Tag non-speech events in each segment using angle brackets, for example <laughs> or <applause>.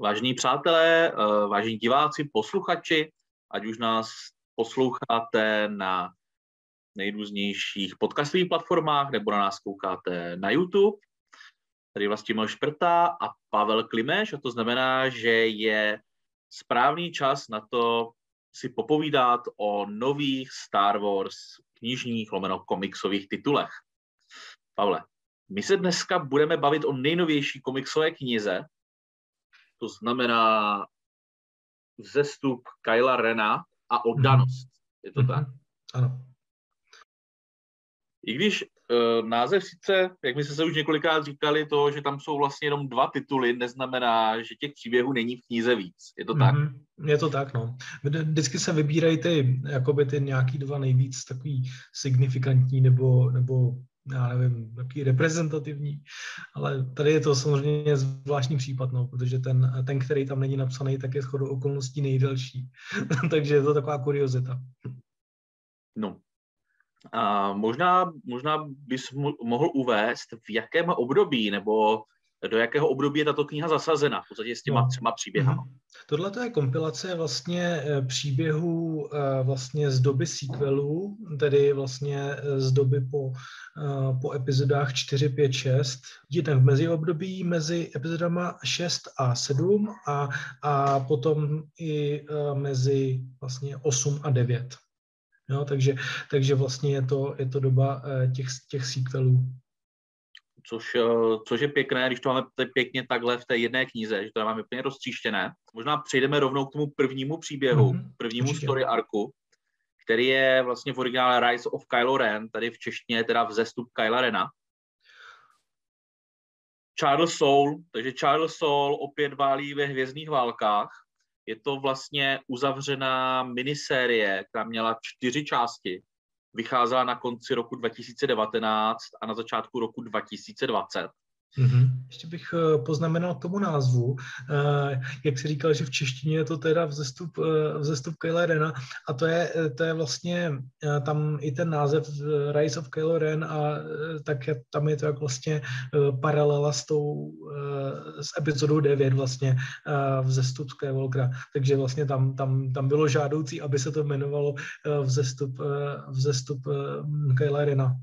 Vážení přátelé, eh, vážení diváci, posluchači, ať už nás posloucháte na nejrůznějších podcastových platformách nebo na nás koukáte na YouTube, tady Vlastimil Šprta a Pavel Klimeš, a to znamená, že je správný čas na to si popovídat o nových Star Wars knižních, lomeno komiksových titulech. Pavle, my se dneska budeme bavit o nejnovější komiksové knize, to znamená vzestup Kyla Rena a oddanost. Je to tak? Ano. I když uh, název sice, jak my jsme se už několikrát říkali, to, že tam jsou vlastně jenom dva tituly, neznamená, že těch příběhů není v knize víc. Je to tak? Mm-hmm. Je to tak, no. Vždycky se vybírají ty, jakoby ty nějaký dva nejvíc takový signifikantní nebo, nebo já nevím, takový reprezentativní, ale tady je to samozřejmě zvláštní případ, no, protože ten, ten, který tam není napsaný, tak je shodou okolností nejdelší. <laughs> Takže je to taková kuriozita. No. A možná, možná bys mohl uvést, v jakém období nebo do jakého období je tato kniha zasazena, v podstatě s těma no. třema příběhama. Mm-hmm. Tohle je kompilace vlastně eh, příběhů eh, vlastně z doby sequelů, tedy vlastně eh, z doby po, po epizodách 4, 5, 6. Je tam v meziobdobí mezi epizodama 6 a 7 a, a potom i mezi vlastně 8 a 9. Jo, takže, takže vlastně je to, je to doba těch, těch sequelů což, eh, což je pěkné, když to máme pěkně takhle v té jedné knize, že to máme úplně roztříštěné. Možná přejdeme rovnou k tomu prvnímu příběhu, mm-hmm. prvnímu Určitě. story arku, který je vlastně v originále Rise of Kylo Ren, tady v češtině teda vzestup Kyla Rena. Charles Soul, takže Charles Soul opět válí ve hvězdných válkách. Je to vlastně uzavřená minisérie, která měla čtyři části vycházela na konci roku 2019 a na začátku roku 2020. Mm-hmm. Ještě bych eh, poznamenal tomu názvu, eh, jak jsi říkal, že v češtině je to teda vzestup, eh, vzestup Kylo Rena a to je, to je vlastně tam i ten název Rise of Kylo Ren a tak je, tam je to jak vlastně paralela s tou s epizodou 9 vlastně vzestup Skywalkera, takže vlastně tam, tam, tam bylo žádoucí, aby se to jmenovalo vzestup, vzestup Kylo Rena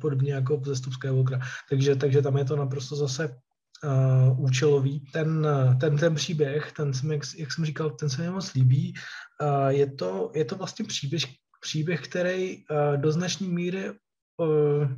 podobně jako zestup Skywalkera. Takže, takže tam je to naprosto zase uh, účelový. Ten, ten, ten příběh, ten jsem, jak, jak jsem říkal, ten se mi moc líbí. Uh, je, to, je to vlastně příběh, příběh který uh, do značné míry uh,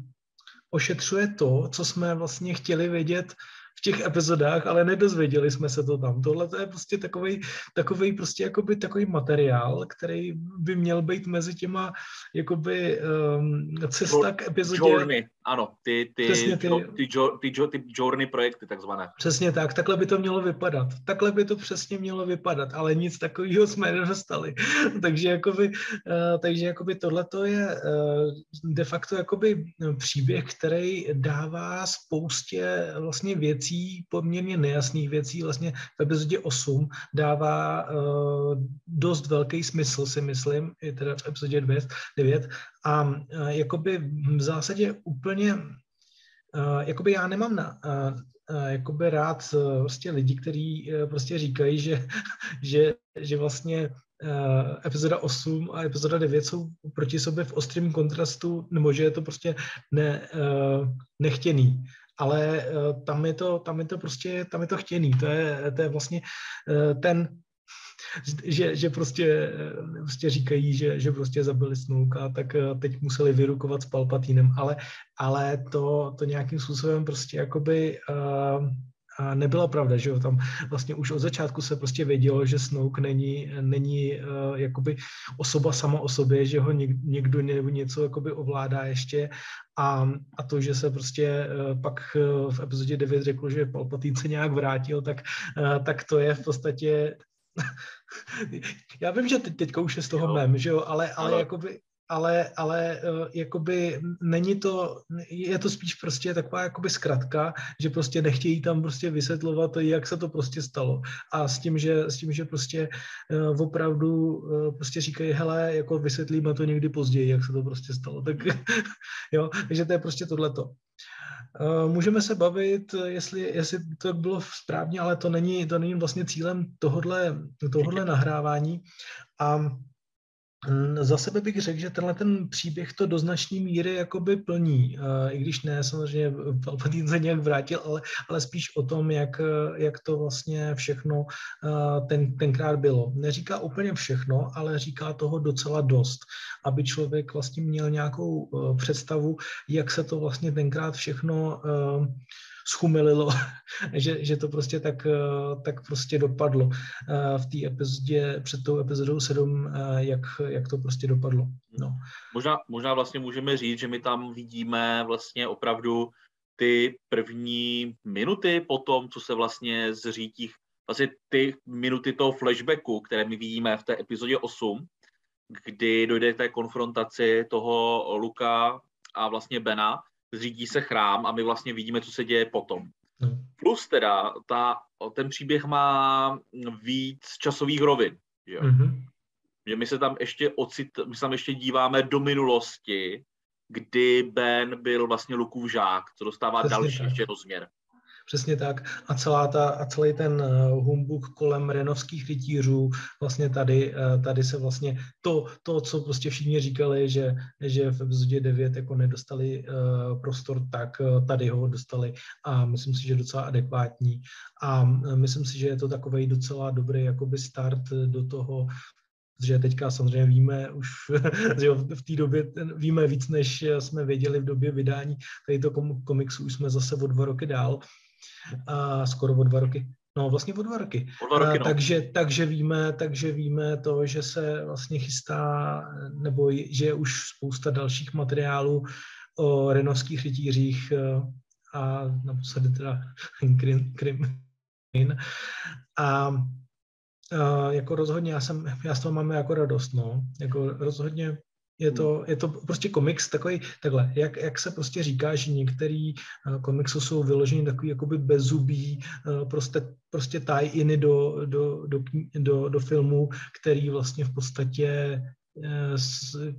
ošetřuje to, co jsme vlastně chtěli vědět v těch epizodách, ale nedozvěděli jsme se to tam. Tohle to je prostě takový, takový prostě jakoby takový materiál, který by měl být mezi těma jakoby um, cesta k epizodě. Journey, ano, ty, ty, ty, ty, ty, ty, ty journey projekty takzvané. Přesně tak, takhle by to mělo vypadat. Takhle by to přesně mělo vypadat, ale nic takového jsme nedostali. <laughs> takže jakoby, uh, takže jakoby tohle to je uh, de facto jakoby příběh, který dává spoustě vlastně věcí, věcí, poměrně nejasných věcí, vlastně v epizodě 8 dává uh, dost velký smysl, si myslím, i teda v epizodě 9. A uh, jakoby v zásadě úplně, uh, jakoby já nemám na, uh, jakoby rád prostě lidi, kteří prostě říkají, že, <laughs> že, že vlastně epizoda 8 a epizoda 9 jsou proti sobě v ostrém kontrastu, nebo že je to prostě ne, nechtěný ale eh, tam je to, tam je to prostě, tam je to chtěný, to je, to je vlastně eh, ten, že, že prostě, eh, prostě říkají, že, že prostě zabili Snouka, tak teď museli vyrukovat s Palpatínem, ale, ale to, to nějakým způsobem prostě jakoby uh, a nebyla pravda, že jo, tam vlastně už od začátku se prostě vědělo, že Snoke není, není uh, jakoby osoba sama o sobě, že ho něk, někdo něco jakoby ovládá ještě a, a to, že se prostě uh, pak uh, v epizodě 9 řekl, že Palpatine se nějak vrátil, tak, uh, tak to je v podstatě <laughs> já vím, že teď, teďka už je z toho jo. mem, že jo, ale, ale, ale jakoby ale, ale uh, jakoby není to, je to spíš prostě taková jakoby zkratka, že prostě nechtějí tam prostě vysvětlovat, jak se to prostě stalo. A s tím, že, s tím, že prostě uh, opravdu uh, prostě říkají, hele, jako vysvětlíme to někdy později, jak se to prostě stalo. Tak <laughs> jo, takže to je prostě tohleto. Můžeme se bavit, jestli, jestli to bylo správně, ale to není, to není vlastně cílem tohodle, tohodle nahrávání. A za sebe bych řekl, že tenhle ten příběh to do značné míry jakoby plní, i když ne, samozřejmě Palpatine se nějak vrátil, ale, ale spíš o tom, jak, jak to vlastně všechno ten, tenkrát bylo. Neříká úplně všechno, ale říká toho docela dost, aby člověk vlastně měl nějakou představu, jak se to vlastně tenkrát všechno schumelilo, <laughs> že, že to prostě tak, eh, tak prostě dopadlo eh, v té epizodě, před tou epizodou 7, eh, jak, jak to prostě dopadlo. No. Možná, možná vlastně můžeme říct, že my tam vidíme vlastně opravdu ty první minuty po tom, co se vlastně zřítí, vlastně ty minuty toho flashbacku, které my vidíme v té epizodě 8, kdy dojde k té konfrontaci toho Luka a vlastně Bena, zřídí se chrám a my vlastně vidíme, co se děje potom. Hmm. Plus teda ta, ten příběh má víc časových rovin. Že, hmm. že my se tam ještě ocit, my se tam ještě díváme do minulosti, kdy Ben byl vlastně Lukův žák, co dostává Přesně další ještě rozměr. Přesně tak. A, celá ta, a celý ten eh, humbuk kolem renovských rytířů, vlastně tady, eh, tady se vlastně to, to, co prostě všichni říkali, že, že v epizodě 9 jako nedostali uh, prostor, tak tady ho dostali a myslím si, že docela adekvátní. A myslím si, že je to takový docela dobrý jakoby start do toho, že teďka samozřejmě víme už <laughs> že v té době víme víc, než jsme věděli v době vydání tady to komiksu, už jsme zase o dva roky dál a skoro o dva roky. No, vlastně o dva roky. O dva roky no. takže, takže, víme, takže víme to, že se vlastně chystá, nebo že je už spousta dalších materiálů o renovských rytířích eh, a naposledy teda <laughs> Krim, Krim a, a jako rozhodně já jsem, já z toho mám jako radost, no. Jako rozhodně je to, je to prostě komiks takový, takhle, jak, jak se prostě říká, že některý uh, komiksy jsou vyloženy takový jakoby bezubí, uh, prostě, prostě tie-iny do, do, do, do, do filmu, který vlastně v podstatě uh,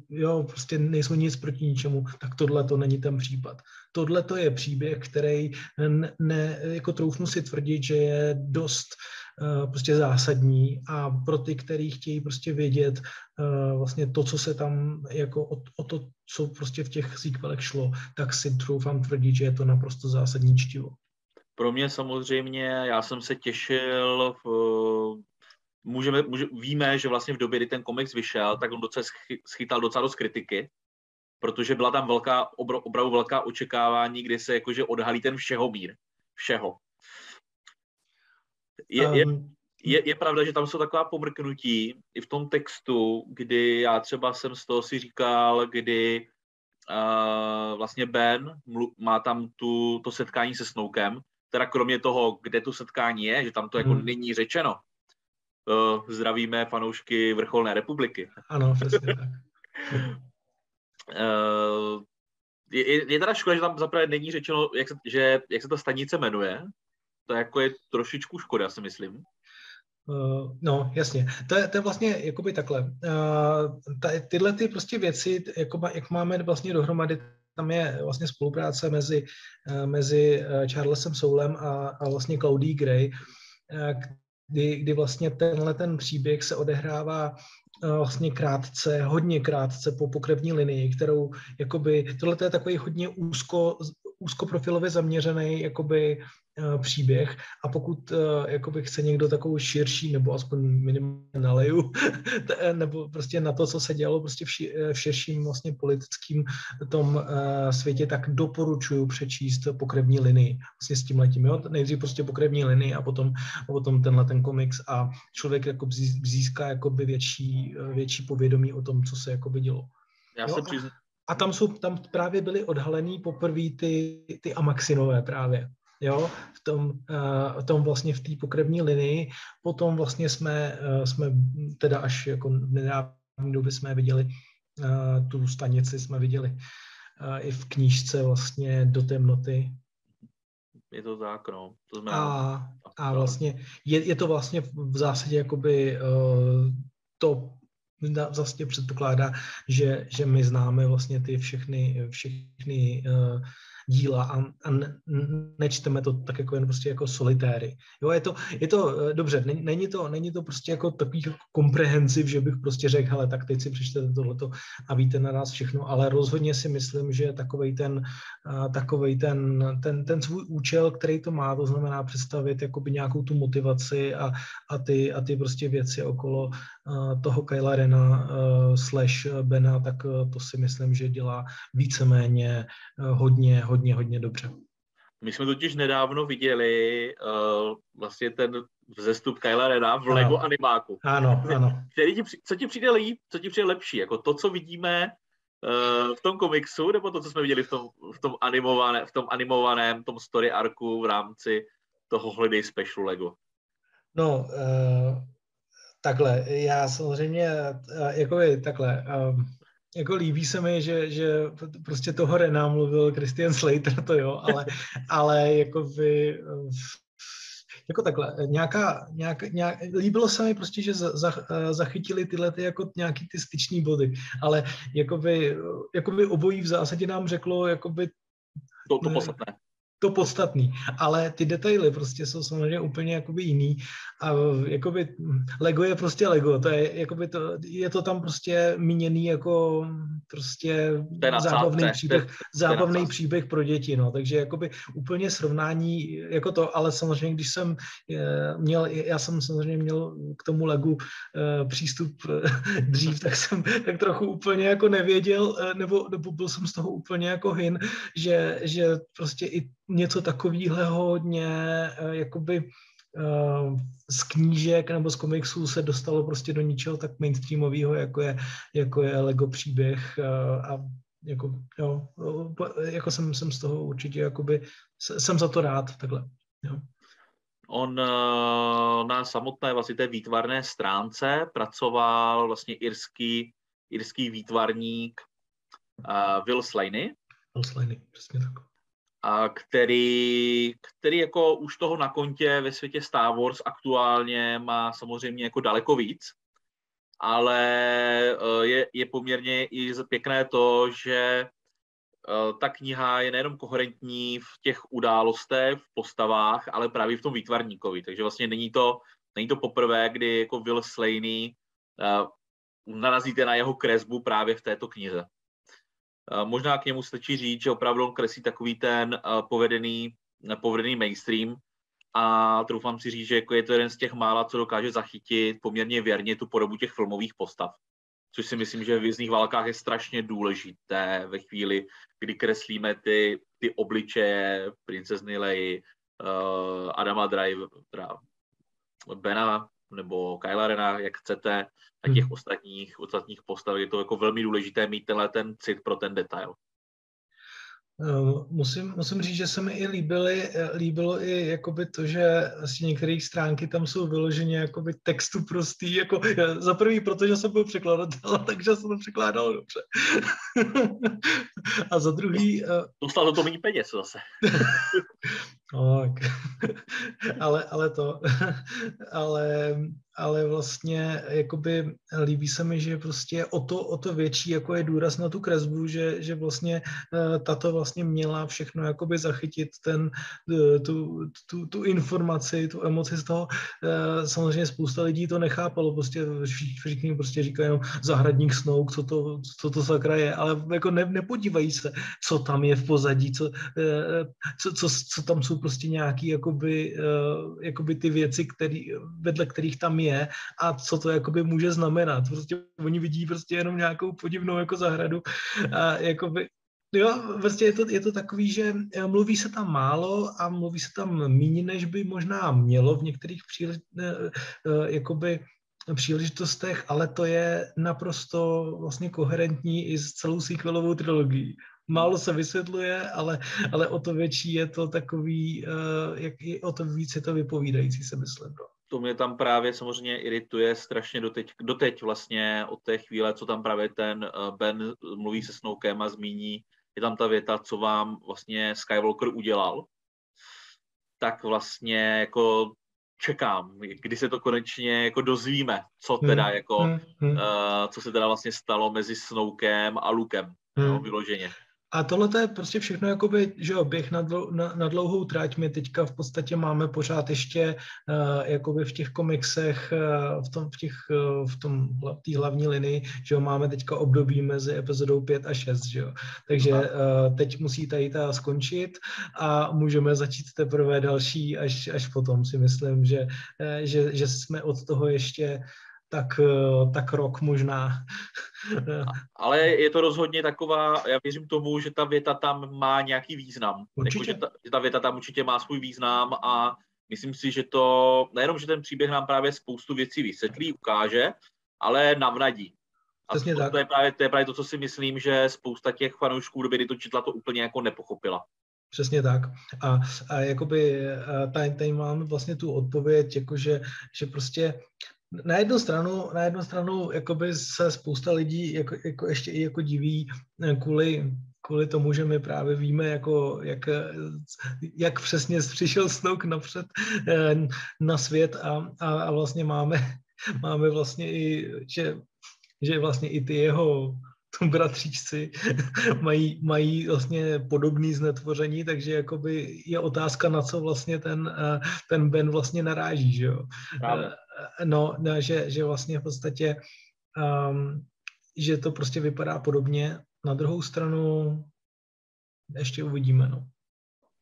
jo, prostě nejsou nic proti ničemu, tak tohle to není ten případ. Tohle to je příběh, který ne, ne, jako troufnu si tvrdit, že je dost Eh, prostě zásadní a pro ty, kteří chtějí prostě vědět eh, vlastně to, co se tam jako o, o to, co prostě v těch sequelech šlo, tak si troufám tvrdit, že je to naprosto zásadní čtivo. Pro mě samozřejmě, já jsem se těšil, v, můžeme, může, víme, že vlastně v době, kdy ten komiks vyšel, tak on docela schytal docela dost kritiky, protože byla tam velká, opravdu velká očekávání, kdy se jakože odhalí ten všeho mír. Všeho. Je, je, ehm, je, je pravda, že tam jsou taková pomrknutí i v tom textu, kdy já třeba jsem z toho si říkal, kdy uh, vlastně Ben mlu, má tam tu, to setkání se Snoukem, teda kromě toho, kde to setkání je, že tam to jako hmm. není řečeno. Uh, zdravíme fanoušky Vrcholné republiky. Ano, přesně tak. <laughs> uh, je, je teda škoda, že tam zaprvé není řečeno, jak se, že, jak se ta stanice jmenuje, to jako je trošičku škoda, si myslím. Uh, no, jasně. To je, to je vlastně jakoby takhle. Uh, ta, tyhle ty prostě věci, jako, jak máme vlastně dohromady, tam je vlastně spolupráce mezi, uh, mezi Charlesem Soulem a, a vlastně Claudie Gray, kdy, kdy vlastně tenhle ten příběh se odehrává vlastně krátce, hodně krátce po pokrevní linii, kterou jakoby, tohle je takový hodně úzko, úzkoprofilově zaměřený jakoby Eh, příběh a pokud eh, jakoby chce někdo takovou širší nebo aspoň minimálně naleju, <laughs> eh, nebo prostě na to, co se dělalo prostě v, ši, v širším vlastně politickým tom světě, tak doporučuju přečíst pokrevní linii vlastně s tím letím, jo? Nejdřív prostě pokrevní linii a potom, a potom tenhle ten komiks a člověk jako získá jakoby větší, větší povědomí o tom, co se jakoby dělo. Já jo? se přizn... A tam, jsou, tam právě byly odhalený poprvé ty, ty Amaxinové právě jo, v tom, uh, v tom vlastně v té pokrevní linii. Potom vlastně jsme, uh, jsme teda až jako v nedávné době jsme viděli uh, tu stanici, jsme viděli i v knížce vlastně do temnoty. Je to tak, no. To znamená, a, a vlastně je, je to vlastně v zásadě jakoby uh, to vlastně předpokládá, že, že my známe vlastně ty všechny, všechny uh, díla a, a ne, nečteme to tak jako jen prostě jako solitéry. Jo, je to, je to eh, dobře, není, není, to, není to prostě jako takový komprehensiv, že bych prostě řekl, hele, tak teď si přečtete tohleto a víte na nás všechno, ale rozhodně si myslím, že takovej ten, takovej ten, ten, ten svůj účel, který to má, to znamená představit jakoby nějakou tu motivaci a, a, ty, a ty prostě věci okolo toho Kyla Rena slash Bena, tak to si myslím, že dělá víceméně hodně, hodně, hodně dobře. My jsme totiž nedávno viděli uh, vlastně ten vzestup Kyla Rena v Lego ano. animáku. Ano, ano. Který ti, co ti přijde líp, co ti přijde lepší? Jako to, co vidíme uh, v tom komiksu, nebo to, co jsme viděli v tom, v tom, animované, v tom animovaném, tom story arku v rámci toho Holiday Special Lego? No, uh, takhle, já samozřejmě, uh, jako takhle, um, jako líbí se mi, že, že prostě toho Rena mluvil Christian Slater, to jo, ale, <laughs> ale jako by jako takhle, nějaká, nějak, nějak, líbilo se mi prostě, že za, za, zachytili tyhle ty jako nějaký ty styční body, ale jakoby, jakoby obojí v zásadě nám řeklo jakoby to, to podstatné to podstatný, ale ty detaily prostě jsou samozřejmě úplně jakoby jiný a jakoby Lego je prostě Lego, to je, jakoby to, je to tam prostě míněný jako prostě zábavný příběh, zábavný příběh pro děti, no, takže jakoby úplně srovnání jako to, ale samozřejmě, když jsem eh, měl, já jsem samozřejmě měl k tomu Legu eh, přístup eh, <laughs> dřív, tak jsem tak trochu úplně jako nevěděl, nebo, nebo byl jsem z toho úplně jako hin, že, že prostě i něco takového hodně eh, jakoby eh, z knížek nebo z komiksů se dostalo prostě do ničeho tak mainstreamového, jako je, jako je Lego příběh eh, a jako, jo, jako jsem, jsem z toho určitě, jakoby, jsem za to rád, takhle. Jo. On na samotné vlastně té výtvarné stránce pracoval vlastně irský, irský výtvarník Will Slaney. Will Slaney, přesně tak a který, který jako už toho na kontě ve světě Star Wars aktuálně má samozřejmě jako daleko víc, ale eh, je, je poměrně i pěkné to, že eh, ta kniha je nejenom koherentní v těch událostech, v postavách, ale právě v tom výtvarníkovi. Takže vlastně není to, není to poprvé, kdy jako Will Slaney uh, narazíte na jeho kresbu právě v této knize. Možná k němu stačí říct, že opravdu on kreslí takový ten povedený, povedený mainstream a troufám si říct, že jako je to jeden z těch mála, co dokáže zachytit poměrně věrně tu podobu těch filmových postav. Což si myslím, že v jízdních válkách je strašně důležité ve chvíli, kdy kreslíme ty, ty obličeje princezny Leia, uh, Adama Drive, teda Bena nebo Kyla Rena, jak chcete, a těch hmm. ostatních, ostatních postav. Je to jako velmi důležité mít tenhle ten cit pro ten detail. Eh, musím, musím říct, že se mi i líbily, eh, líbilo i jakoby to, že asi některé stránky tam jsou vyloženě jakoby textu prostý, jako eh, za prvý, protože jsem byl překladatel, <laughs> takže jsem to překládal dobře. <laughs> A za druhý... Dostal to to méně peněz zase. <laughs> tak. <laughs> ale, ale to, <laughs> ale ale vlastně jakoby líbí se mi, že prostě o to, o to větší jako je důraz na tu kresbu, že, že vlastně eh, tato vlastně měla všechno jakoby zachytit ten, eh, tu, tu, tu informaci, tu emoci z toho. Eh, samozřejmě spousta lidí to nechápalo, prostě všichni prostě říkají jenom zahradník Snouk, co to, co to sakra je, ale jako ne, nepodívají se, co tam je v pozadí, co, co, co, co tam jsou prostě nějaký jakoby, jakoby ty věci, který, vedle kterých tam je a co to jakoby může znamenat. Prostě oni vidí prostě jenom nějakou podivnou jako zahradu a jakoby Jo, prostě je to, je to takový, že eh, mluví se tam málo a mluví se tam méně, než by možná mělo v některých přílež, eh, eh, jakoby příležitostech, ale to je naprosto vlastně koherentní i s celou sequelovou trilogií. Málo se vysvětluje, ale, ale o to větší je to takový, jak, o to víc je to vypovídající, se myslím. No to mě tam právě samozřejmě irituje strašně doteď, doteď vlastně od té chvíle, co tam právě ten eh, Ben mluví se Snowkem a zmíní, je tam ta věta, co vám vlastně Skywalker udělal, tak vlastně jako čekám, kdy se to konečně jako dozvíme, co teda hmm, jako, hmm, hmm. Uh, co se teda vlastně stalo mezi Snowkem a Lukem, hmm. no, vyloženě. A tohle to je prostě všechno jakoby, že jo, běh na, dlou, na, na dlouhou tráť. My teďka v podstatě máme pořád ještě uh, jakoby v těch komiksech, uh, v tom, v těch, uh, v tom, v té hlavní linii, že jo, máme teďka období mezi epizodou 5 a 6, že jo. Takže uh, teď musí tady ta skončit a můžeme začít teprve další až, až potom si myslím, že, uh, že, že jsme od toho ještě tak, eh, tak rok možná. <laughs> Ale je to rozhodně taková, já věřím tomu, že ta věta tam má nějaký význam. Jako, že, ta, že ta věta tam určitě má svůj význam a myslím si, že to, nejenom, že ten příběh nám právě spoustu věcí vysvětlí, ukáže, ale navnadí. A to, tak. to, je právě, to je právě to, co si myslím, že spousta těch fanoušků doby, kdy to četla, to úplně jako nepochopila. Přesně tak. A, a jakoby tady, tady mám vlastně tu odpověď, jakože, že prostě na jednu stranu, na jednu stranu jakoby se spousta lidí jako, jako ještě i jako diví eh, kvůli, kvůli tomu, že my právě víme, jako, jak, jak přesně přišel Snoke napřed eh, na svět a, a, a vlastně máme, <laughs> máme vlastně i, že, že vlastně i ty jeho bratříčci <laughs> mají, mají vlastně podobný znetvoření, takže jakoby je otázka, na co vlastně ten, eh, ten Ben vlastně naráží, že jo. Právě no, no že, že vlastně v podstatě, um, že to prostě vypadá podobně. Na druhou stranu ještě uvidíme, no.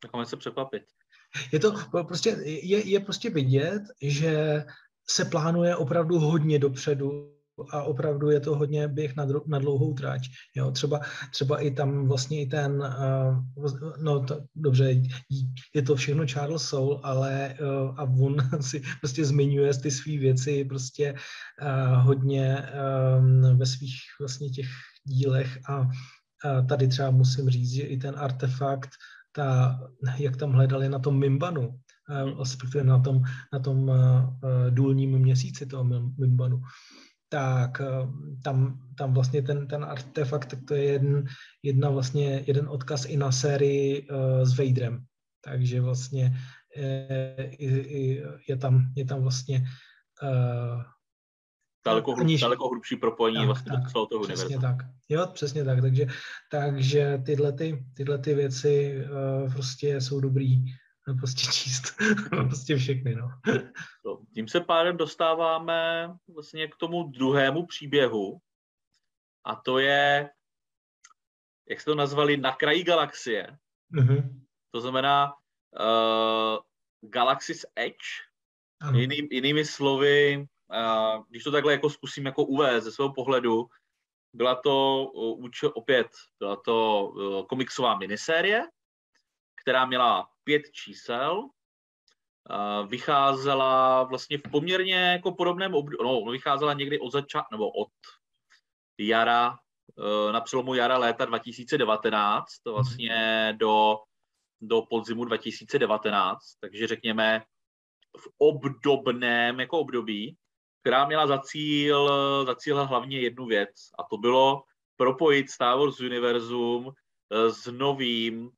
Tak se překvapit. Je to prostě, je, je prostě vidět, že se plánuje opravdu hodně dopředu a opravdu je to hodně běh na, na dlouhou tráť. Jo, třeba, třeba i tam vlastně i ten, uh, no to, dobře, je to všechno Charles Soul, ale uh, a on <laughs> si prostě zmiňuje ty své věci prostě uh, hodně um, ve svých vlastně těch dílech a uh, tady třeba musím říct, že i ten artefakt, ta, jak tam hledali na tom Mimbanu, respektive na tom, na tom důlním měsíci toho Mimbanu, tak eh, tam, tam vlastně ten, ten artefakt, tak to je jeden, jedna vlastně, jeden odkaz i na sérii uh, s Vaderem. Takže vlastně je, je, je, tam, je tam vlastně uh, daleko, hlub, aniž, daleko hrubší propojení tak, vlastně tak, do celého toho Přesně tak. Jo, přesně tak. Takže, takže tyhle, ty, tyhle ty věci uh, prostě jsou dobrý prostě číst <laughs> prostě všechny, <laughs> no. Tím se pádem dostáváme vlastně k tomu druhému příběhu a to je, jak se to nazvali, na kraji galaxie. Mm-hmm. To znamená uh, Galaxy's Edge. Jiný, jinými slovy, uh, když to takhle jako zkusím jako uvést ze svého pohledu, byla to uh, opět byla to uh, komiksová minisérie, která měla pět čísel, vycházela vlastně v poměrně jako podobném období, no, vycházela někdy od začátku, nebo od jara, e, na přelomu jara léta 2019, to vlastně do, do podzimu 2019, takže řekněme v obdobném jako období, která měla za cíl, za cíl hlavně jednu věc a to bylo propojit Star Wars univerzum e, s novým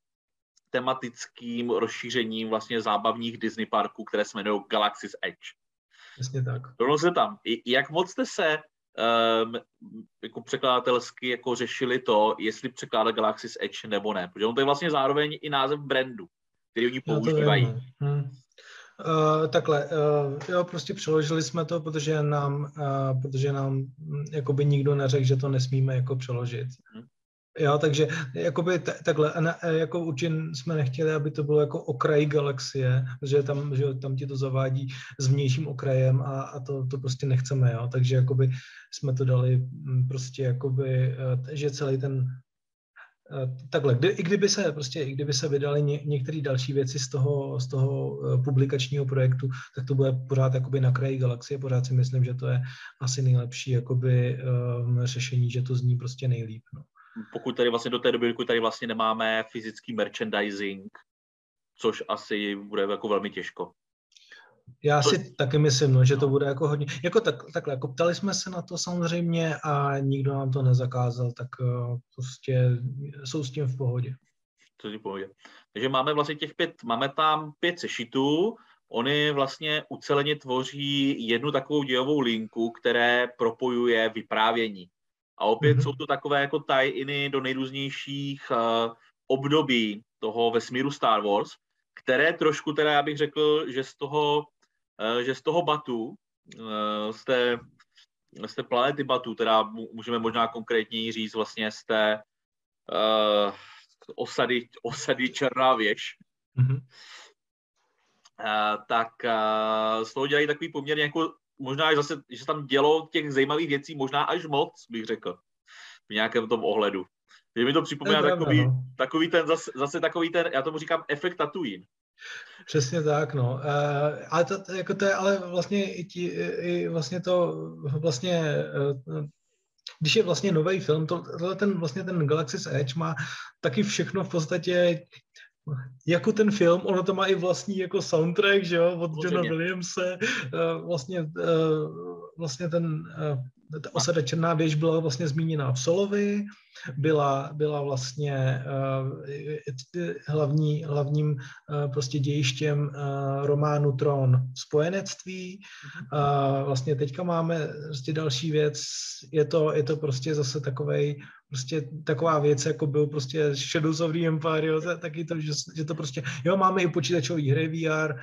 tematickým rozšířením vlastně zábavních Disney parků, které se jmenují Galaxy's Edge. Přesně tak. Rovnou se tam. Jak moc jste se um, jako překladatelsky jako řešili to, jestli překládat Galaxy's Edge nebo ne? Protože on to je vlastně zároveň i název brandu, který oni používají. Hmm. Uh, takhle, uh, jo, prostě přeložili jsme to, protože nám, uh, protože nám hm, jakoby nikdo neřekl, že to nesmíme jako přeložit. Jo, takže jakoby t- takhle, ne, jako určitě jsme nechtěli, aby to bylo jako okraj galaxie, že tam, že tam ti to zavádí s vnějším okrajem a, a to, to prostě nechceme, jo, takže jakoby jsme to dali mm, prostě jakoby, eh, že celý ten eh, takhle, kdy, i kdyby se prostě, i kdyby se vydali ně, některé další věci z toho, z toho publikačního projektu, tak to bude pořád jakoby na kraji galaxie, pořád si myslím, že to je asi nejlepší jakoby um, řešení, že to zní prostě nejlíp, no pokud tady vlastně do té doby, dokud tady vlastně nemáme fyzický merchandising, což asi bude jako velmi těžko. Já si taky myslím, no, že to bude jako hodně, jako tak, takhle, jako ptali jsme se na to samozřejmě a nikdo nám to nezakázal, tak uh, prostě jsou s tím v pohodě. To je v pohodě. Takže máme vlastně těch pět, máme tam pět sešitů, Oni vlastně uceleně tvoří jednu takovou dějovou linku, které propojuje vyprávění. A opět mm-hmm. jsou to takové jako tie-iny do nejrůznějších uh, období toho vesmíru Star Wars, které trošku teda, já bych řekl, že z toho, uh, že z toho Batu, uh, z té, z té planety Batu, teda můžeme možná konkrétněji říct vlastně z té uh, osady, osady Černá věž, mm-hmm. uh, tak uh, z toho dělají takový poměrně jako, možná zase, že se tam dělo těch zajímavých věcí možná až moc, bych řekl, v nějakém tom ohledu. Že mi to připomíná takový, no. takový ten, zase, zase takový ten, já tomu říkám efekt Tatooine. Přesně tak, no. Uh, ale to, jako to je ale vlastně i, ti, i vlastně to vlastně uh, když je vlastně nový film, to, tohle ten vlastně ten Galaxy's Edge má taky všechno v podstatě jako ten film, ono to má i vlastní jako soundtrack, že jo, od Johna Williamse, uh, vlastně, uh, vlastně ten ta osada Černá věž byla vlastně zmíněna v Solovi, byla, byla vlastně hlavní, hlavním prostě dějištěm románu Tron spojenectví. Uh, vlastně teďka máme prostě další věc, je to, je to prostě zase takovej prostě taková věc, jako byl prostě Shadows of the Empire, jo, taky to, že, že to prostě, jo, máme i počítačový hry VR,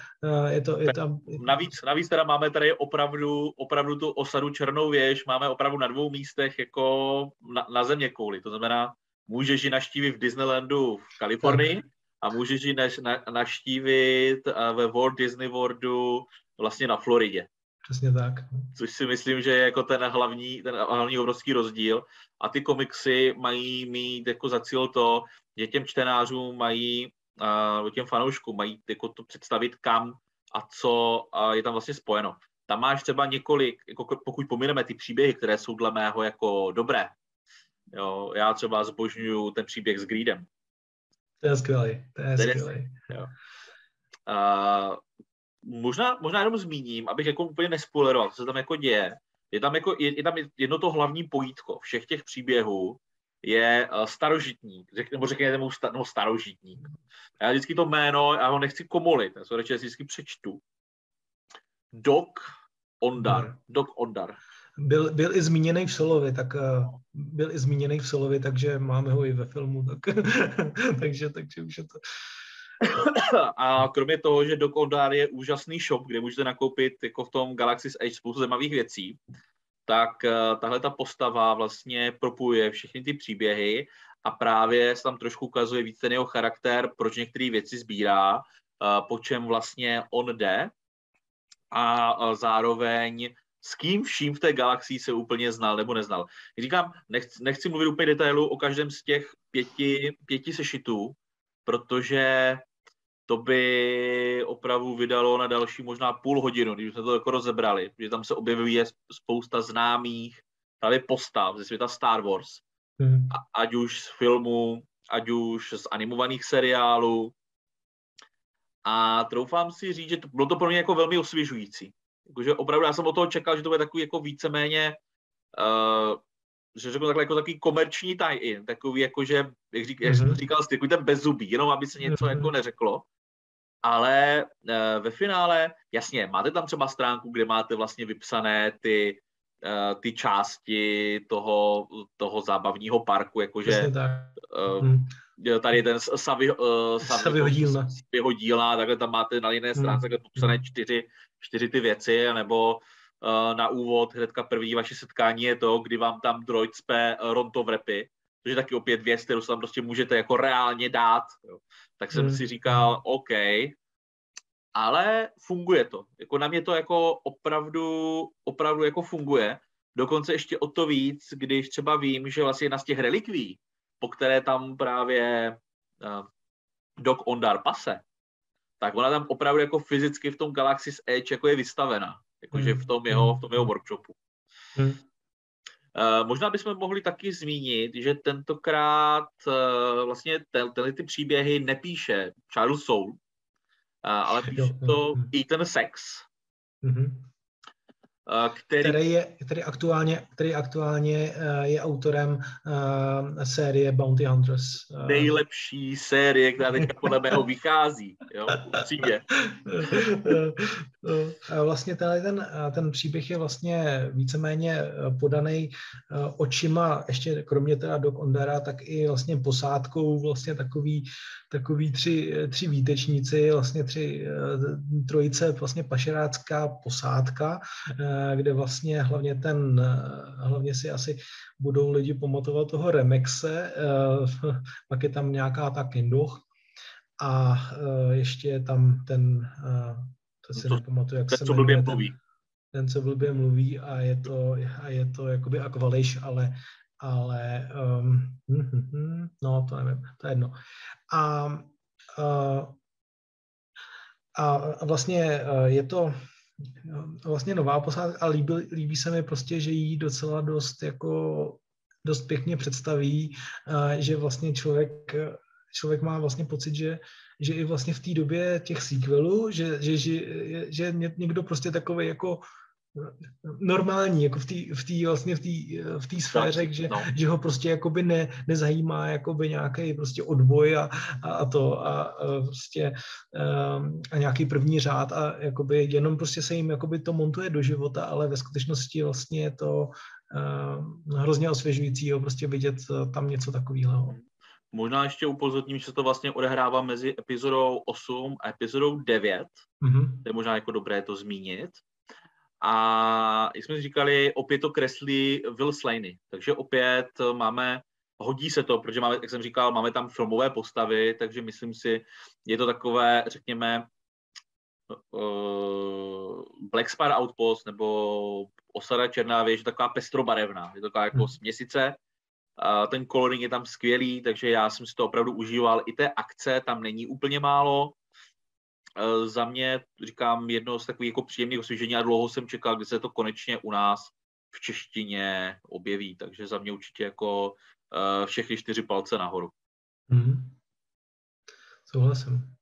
je to, je tam... Navíc, navíc teda máme tady opravdu, opravdu tu osadu Černou věž, máme opravdu na dvou místech jako na, na země kouli, to znamená, můžeš ji naštívit v Disneylandu v Kalifornii tak. a můžeš ji naš, na, naštívit ve Walt Disney Worldu vlastně na Floridě. Přesně tak. Což si myslím, že je jako ten hlavní, ten hlavní obrovský rozdíl. A ty komiksy mají mít jako za cíl to, že těm čtenářům mají, uh, těm fanouškům mají jako to představit kam a co uh, je tam vlastně spojeno. Tam máš třeba několik, jako pokud pomineme ty příběhy, které jsou dle mého jako dobré. Jo, já třeba zbožňuju ten příběh s Greedem. To je skvělý, to je skvělý. Jo. Uh, možná, možná jenom zmíním, abych jako úplně nespoileroval, co se tam jako děje. Je tam, jako, je, je tam jedno to hlavní pojítko všech těch příběhů, je uh, starožitník, řek, nebo řekněte mu sta, no, starožitník. Já vždycky to jméno, já ho nechci komolit, já se radši vždycky přečtu. Dok Ondar. Hmm. Dok Ondar. Byl, byl i zmíněný v Solovi, tak uh, byl i zmíněný v Solovi, takže máme ho i ve filmu, tak, <laughs> takže, takže už je to, a kromě toho, že Doc Ondar je úžasný shop, kde můžete nakoupit jako v tom Galaxy's Edge spoustu zajímavých věcí, tak uh, tahle ta postava vlastně propuje všechny ty příběhy a právě se tam trošku ukazuje víc ten jeho charakter, proč některé věci sbírá, uh, po čem vlastně on jde a uh, zároveň s kým vším v té galaxii se úplně znal nebo neznal. Říkám, nechci, nechci mluvit úplně detailu o každém z těch pěti, pěti sešitů, protože to by opravdu vydalo na další možná půl hodinu, když jsme to jako rozebrali, že tam se objevuje spousta známých právě postav ze světa Star Wars. Hmm. A, ať už z filmu, ať už z animovaných seriálů. A troufám si říct, že to, bylo to pro mě jako velmi osvěžující. Jakože opravdu já jsem od toho čekal, že to bude takový jako víceméně uh, že řeknu takhle jako takový komerční tie-in, takový jako, že, jak, řík, jak jsem říkal, takový ten bezzubý, jenom aby se něco mm-hmm. jako neřeklo ale uh, ve finále, jasně, máte tam třeba stránku, kde máte vlastně vypsané ty, uh, ty části toho, toho zábavního parku, jakože uh, hmm. tady ten Savy, Savyho dílna. Savyho dílna, takhle tam máte na jiné stránce hmm. popsané čtyři, čtyři ty věci, nebo na úvod hnedka první vaše setkání je to, kdy vám tam droid spe Ronto v repy, což je taky opět věc, kterou se tam prostě můžete jako reálně dát. Jo. Tak jsem hmm. si říkal, OK, ale funguje to. Jako na mě to jako opravdu, opravdu jako funguje. Dokonce ještě o to víc, když třeba vím, že vlastně jedna z těch relikví, po které tam právě uh, Doc Ondar pase, tak ona tam opravdu jako fyzicky v tom Galaxy's Edge jako je vystavena. Jakože v tom jeho, v tom jeho workshopu. Hmm. Uh, možná bychom mohli taky zmínit, že tentokrát uh, vlastně tyhle ty příběhy nepíše Charles Soule, ale píše to ten sex. Mm-hmm. Který... který, je, který aktuálně, který aktuálně je autorem uh, série Bounty Hunters. Nejlepší série, která teďka podle mého vychází. Jo, určitě. Vlastně tenhle ten, ten příběh je vlastně víceméně podaný očima, ještě kromě teda Doc Ondara, tak i vlastně posádkou vlastně takový, takový tři, tři výtečníci, vlastně tři trojice vlastně pašerácká posádka, kde vlastně hlavně ten, hlavně si asi budou lidi pamatovat toho Remexe, pak je tam nějaká ta Kindoch, a ještě je tam ten to si no to, nepamatuju, jak ten, se co blbě mluví. Ten, co blbě mluví a je to, a je to jakoby akvališ, ale, ale um, hm, hm, hm, no to nevím, to je jedno. A, a, a vlastně je to vlastně nová posádka a líbí, líbí se mi prostě, že jí docela dost jako dost pěkně představí, že vlastně člověk člověk má vlastně pocit, že, že i vlastně v té době těch sequelů, že, že, že, že někdo prostě takový jako normální, jako v té v tý, vlastně v té v tý sféře, že, no. že ho prostě jakoby ne, nezajímá jakoby nějaký prostě odboj a, a, a to a, a prostě um, a nějaký první řád a jakoby jenom prostě se jim jakoby to montuje do života, ale ve skutečnosti vlastně je to um, hrozně osvěžující prostě vidět tam něco takového. Možná ještě upozorním, že se to vlastně odehrává mezi epizodou 8 a epizodou 9. Mm-hmm. To je možná jako dobré to zmínit. A jak jsme si říkali, opět to kreslí Will Slaney. Takže opět máme, hodí se to, protože máme, jak jsem říkal, máme tam filmové postavy, takže myslím si, je to takové, řekněme, uh, Black Spar Outpost nebo Osada Černá věž, taková pestrobarevná. Je to taková jako hmm. směsice ten coloring je tam skvělý, takže já jsem si to opravdu užíval. I té akce tam není úplně málo. E, za mě, říkám, jedno z takových jako příjemných osvěžení a dlouho jsem čekal, kdy se to konečně u nás v češtině objeví, takže za mě určitě jako e, všechny čtyři palce nahoru. Mm-hmm. Souhlasím.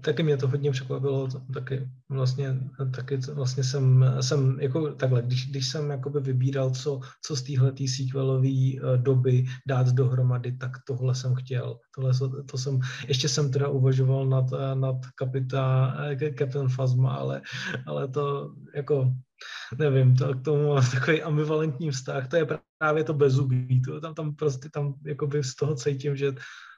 Taky mě to hodně překvapilo, taky vlastně, taky vlastně jsem, jsem jako takhle, když, když jsem jakoby vybíral, co, co z téhle sequelové eh, doby dát dohromady, tak tohle jsem chtěl. Tohle, to jsem, ještě jsem teda uvažoval nad, eh, nad kapita, eh, Captain Phasma, ale, ale to jako nevím, to, k tomu mám <laughs> takový ambivalentní vztah, to je právě to bezubí, to, tam, tam prostě tam jakoby z toho cítím, že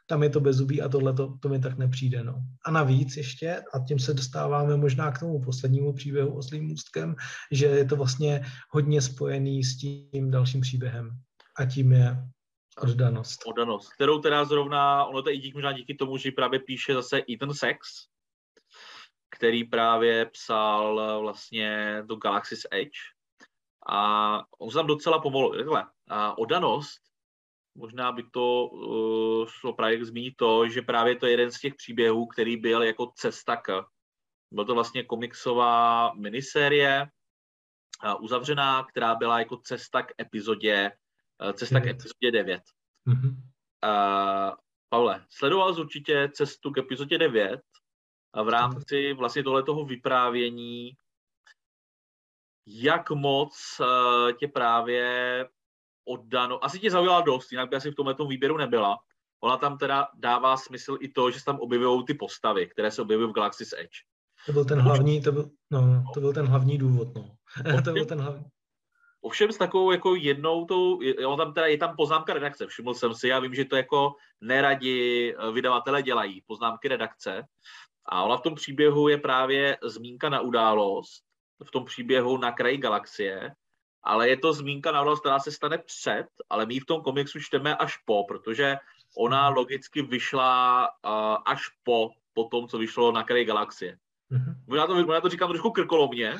tam je to bezubí a tohle to, to mi tak nepřijde. No. A navíc ještě, a tím se dostáváme možná k tomu poslednímu příběhu Oslým můstkem, že je to vlastně hodně spojený s tím dalším příběhem. A tím je oddanost. Oddanost, kterou teda zrovna, ono to i díky, možná díky tomu, že právě píše zase Ethan Sex, který právě psal vlastně do Galaxy's Edge. A on se tam docela povolil. Takhle, a odanost možná by to uh, šlo právě zmínit to, že právě to je jeden z těch příběhů, který byl jako cesta k. Byl to vlastně komiksová minisérie uh, uzavřená, která byla jako cesta k epizodě, uh, cesta 9. k epizodě 9. Mm-hmm. Uh, Pavle, sledoval jsi určitě cestu k epizodě 9 a v rámci vlastně tohletoho vyprávění, jak moc uh, tě právě oddano. Asi tě zaujala dost, jinak by asi v tomhle výběru nebyla. Ona tam teda dává smysl i to, že se tam objevují ty postavy, které se objevují v Galaxy's Edge. To byl ten hlavní, to byl, no, to byl ten hlavní důvod, no. <laughs> to byl ten hlavní. Ovšem s takovou jako jednou tou, on tam teda, je tam poznámka redakce, všiml jsem si, já vím, že to jako neradi eh, vydavatele dělají, poznámky redakce. A ona v tom příběhu je právě zmínka na událost, v tom příběhu na kraji galaxie, ale je to zmínka na událost, která se stane před, ale my v tom komiksu čteme až po, protože ona logicky vyšla uh, až po, po tom, co vyšlo na kraji galaxie. Mm-hmm. Možná to, možná to říkám trošku krkolovně,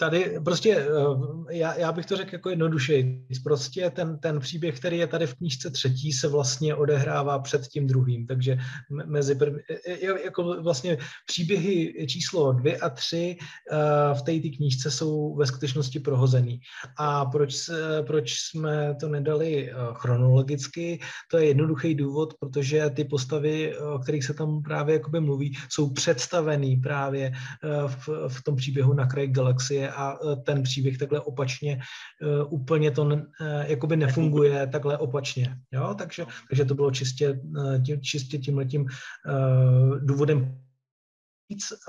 tady prostě, eh, já, já bych to řekl jako jednoduše, prostě ten, ten příběh, který je tady v knížce třetí, se vlastně odehrává před tím druhým, takže mezi první, jako vlastně příběhy číslo dvě a tři eh, v té knížce jsou ve skutečnosti prohozený. A proč, proč jsme to nedali eh, chronologicky, to je jednoduchý důvod, protože ty postavy, o kterých se tam právě jakoby mluví, jsou představený právě v, v tom příběhu na kraji galaxie a e, ten příběh takhle opačně e, úplně to e, jakoby nefunguje takhle opačně. Jo? Takže, takže to bylo čistě, tím, čistě tímhletím důvodem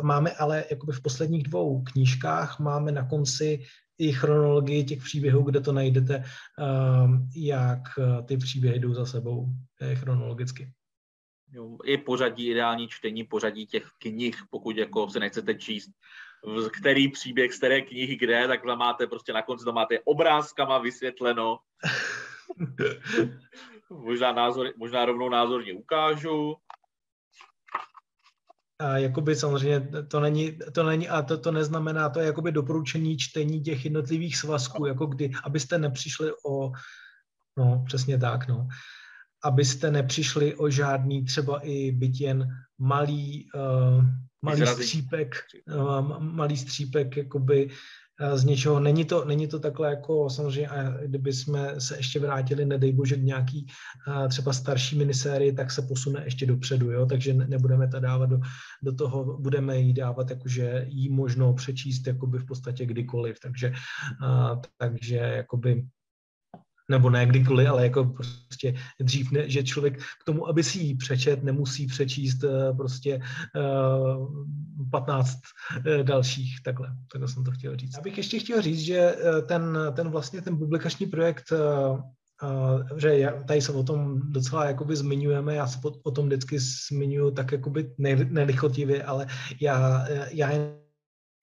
máme ale jakoby v posledních dvou knížkách máme na konci i chronologii těch příběhů, kde to najdete, jak ty příběhy jdou za sebou chronologicky. Jo, I pořadí, ideální čtení pořadí těch knih, pokud jako se nechcete číst, který příběh z které knihy kde, tak tam máte prostě na konci to máte obrázkama vysvětleno. <laughs> možná, názor, možná rovnou názorně ukážu. A jakoby samozřejmě to není, to není a to, to neznamená, to je jakoby doporučení čtení těch jednotlivých svazků, jako kdy, abyste nepřišli o, no přesně tak, no, abyste nepřišli o žádný třeba i byt jen malý, uh, malý střípek, uh, malý střípek jakoby z něčeho. Není to, není to takhle jako samozřejmě, a kdyby jsme se ještě vrátili, nedej bože, k nějaký třeba starší minisérii, tak se posune ještě dopředu, jo? takže nebudeme to dávat do, do toho, budeme jí dávat jakože jí možno přečíst jakoby v podstatě kdykoliv, takže, a, takže jakoby nebo ne kdykoliv, ale jako prostě dřív, ne, že člověk k tomu, aby si ji přečet, nemusí přečíst uh, prostě uh, 15 uh, dalších, takhle, takhle jsem to chtěl říct. Abych ještě chtěl říct, že ten, ten vlastně ten publikační projekt uh, že já, tady se o tom docela jakoby zmiňujeme, já se o tom vždycky zmiňuji tak jakoby nelichotivě, ale já, já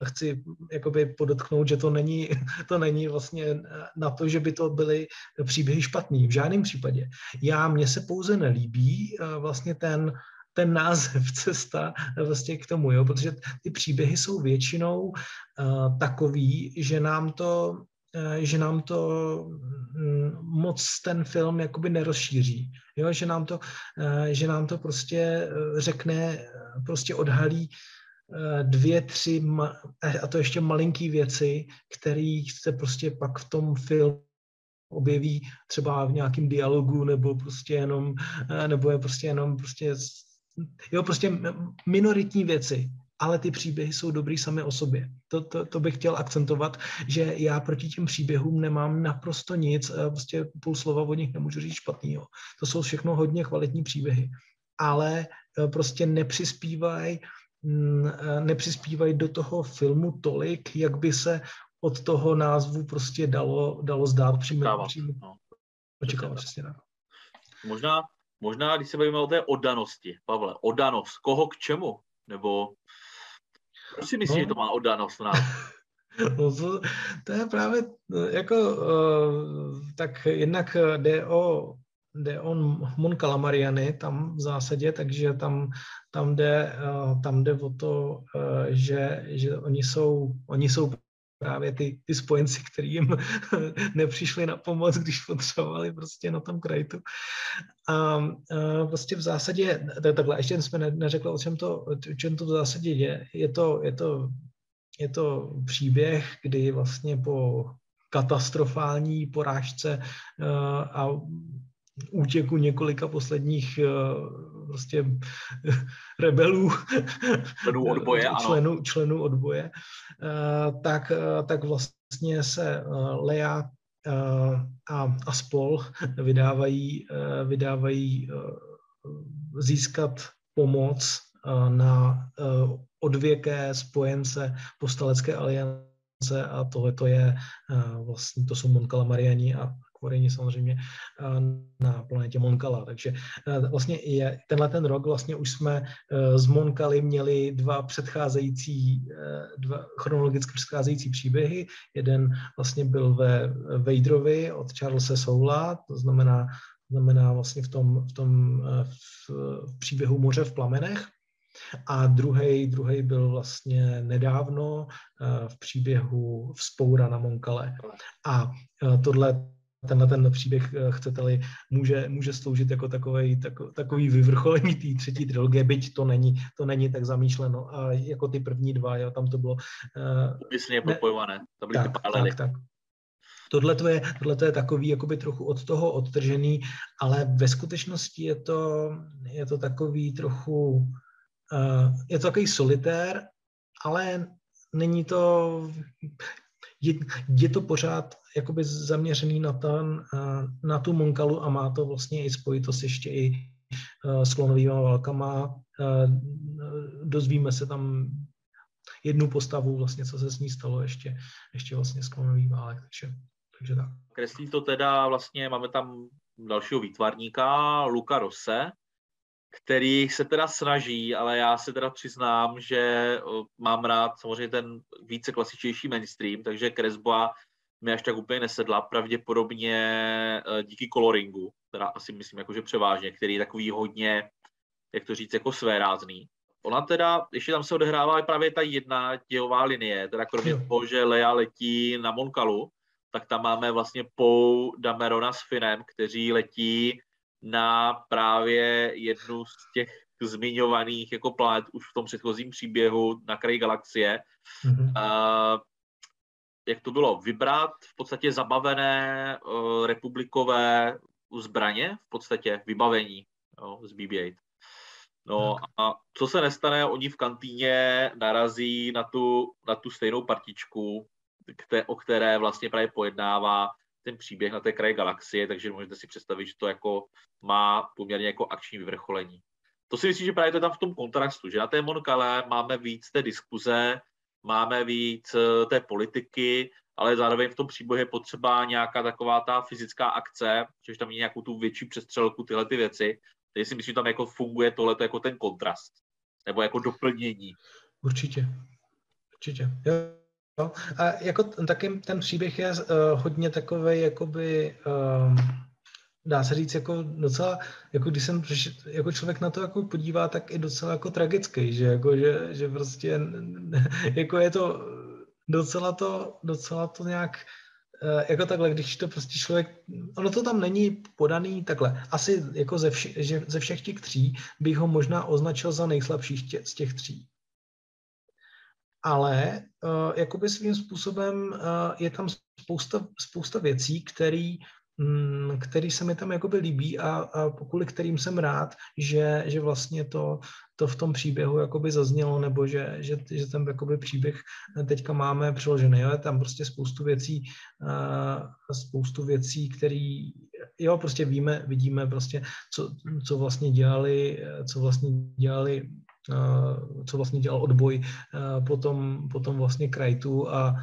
chci jakoby podotknout, že to není, <laughs> to není vlastně na to, že by to byly příběhy špatný. V žádném případě. Já, mně se pouze nelíbí eh, vlastně ten, ten název <laughs> cesta vlastně k tomu, jo, protože ty příběhy jsou většinou takový, že nám to že nám to um, moc ten film jakoby nerozšíří, jo, že nám to, že nám to prostě řekne, prostě odhalí Eh, dvě, tři, a to ještě malinký věci, které se prostě pak v tom filmu objeví třeba v nějakém dialogu, nebo prostě jenom, eh, nebo je prostě jenom prostě, jo, prostě minoritní věci, ale ty příběhy jsou dobrý sami o sobě. To, to, to bych chtěl akcentovat, že já proti těm příběhům nemám naprosto nic, prostě půl slova od nich nemůžu říct špatného. To jsou všechno hodně kvalitní příběhy, ale eh, prostě nepřispívají eh, nepřispívají do toho filmu tolik, jak by se od toho názvu prostě dalo, dalo zdát přímo. přímo no. Očekávat, přesně tak. Možná, možná, když se bavíme o té oddanosti, Pavle, oddanost, koho k čemu? Nebo proč si myslíš, no. že to má oddanost v nás? <laughs> <laughs> No to, to je právě jako, uh, tak jednak jde o jde o Mon Calamariany tam v zásadě, takže tam, tam, jde, eh, tam jde o to, eh, že, že oni, jsou, oni jsou právě ty, ty spojenci, který jim <laughs> nepřišli na pomoc, když potřebovali prostě na tom krajtu. A, a prostě v zásadě, takhle, ještě jsme neřekli, o čem to, o čem to v zásadě je. Je to, je to, je to příběh, kdy vlastně po katastrofální porážce eh, a útěku několika posledních uh, prostě rebelů, členů odboje, členů, členů odboje, tak, tak vlastně se Lea a, a spol vydávají, vydávají získat pomoc na odvěké spojence postalecké aliance a tohle to je vlastně, to jsou Mon Calamariani a Koreji samozřejmě na planetě Monkala. Takže vlastně je, tenhle ten rok vlastně už jsme z Monkaly měli dva předcházející, dva chronologicky předcházející příběhy. Jeden vlastně byl ve Vaderovi od Charlesa Soula, to znamená, znamená vlastně v tom, v tom v, v příběhu Moře v plamenech, a druhý, druhý byl vlastně nedávno v příběhu Vzpoura na Monkale. A tohle tenhle ten příběh, eh, chcete-li, může, může sloužit jako takový, tako, takový vyvrcholení té třetí trilogie, byť to není, to není tak zamýšleno. A jako ty první dva, jo, tam to bylo... Uh, propojované, to byly tak, ty paralely. Tak, tak. Tohle to je, tohle to je takový jakoby trochu od toho odtržený, ale ve skutečnosti je to, je to takový trochu, uh, je to takový solitér, ale není to, je, je to pořád jakoby zaměřený na, ten, na tu Monkalu a má to vlastně i spojitost ještě i s klonovými válkama dozvíme se tam jednu postavu, vlastně, co se s ní stalo ještě, ještě vlastně s klonový válek, takže, takže tak. Kreslí to teda vlastně, máme tam dalšího výtvarníka, Luka Rose, který se teda snaží, ale já se teda přiznám, že mám rád samozřejmě ten více klasičnější mainstream, takže kresba mi až tak úplně nesedla, pravděpodobně e, díky coloringu, teda asi myslím jakože převážně, který je takový hodně, jak to říct, jako svérázný. Ona teda, ještě tam se odehrává právě ta jedna dějová linie, teda kromě toho, že Lea letí na Monkalu, tak tam máme vlastně Pou, Damerona s Finem, kteří letí na právě jednu z těch zmiňovaných jako planet už v tom předchozím příběhu na kraji galaxie. Mm-hmm. Uh, jak to bylo? Vybrat v podstatě zabavené uh, republikové zbraně, v podstatě vybavení jo, z BB-8. No a co se nestane, oni v kantýně narazí na tu, na tu stejnou partičku, kte, o které vlastně právě pojednává ten příběh na té kraji galaxie, takže můžete si představit, že to jako má poměrně jako akční vyvrcholení. To si myslím, že právě to je tam v tom kontrastu, že na té Monkale máme víc té diskuze, máme víc eh, té politiky, ale zároveň v tom příběhu je potřeba nějaká taková ta fyzická akce, že tam je nějakou tu větší přestřelku, tyhle ty věci. Takže si myslím, že tam jako funguje tohle jako ten kontrast, nebo jako doplnění. Určitě. Určitě. Jo. No, a jako taky ten příběh je uh, hodně takový, jakoby, uh, dá se říct, jako docela, jako když jsem jako člověk na to jako podívá, tak i docela jako tragický, že, jako, že, že prostě jako je to docela to, docela to nějak uh, jako takhle, když to prostě člověk, ono to tam není podaný takhle. Asi jako ze, vši, že ze všech těch tří bych ho možná označil za nejslabší z těch tří ale uh, jakoby svým způsobem uh, je tam spousta, spousta věcí, který, mm, který se mi tam jakoby líbí a, a kvůli kterým jsem rád, že, že vlastně to, to v tom příběhu jakoby zaznělo, nebo že, že, že ten jakoby příběh teďka máme přiložený. Jo? Tam prostě spoustu věcí, uh, spoustu věcí, který, jo, prostě víme, vidíme prostě, co, co vlastně dělali, co vlastně dělali co vlastně dělal odboj potom, potom vlastně Krajtu a,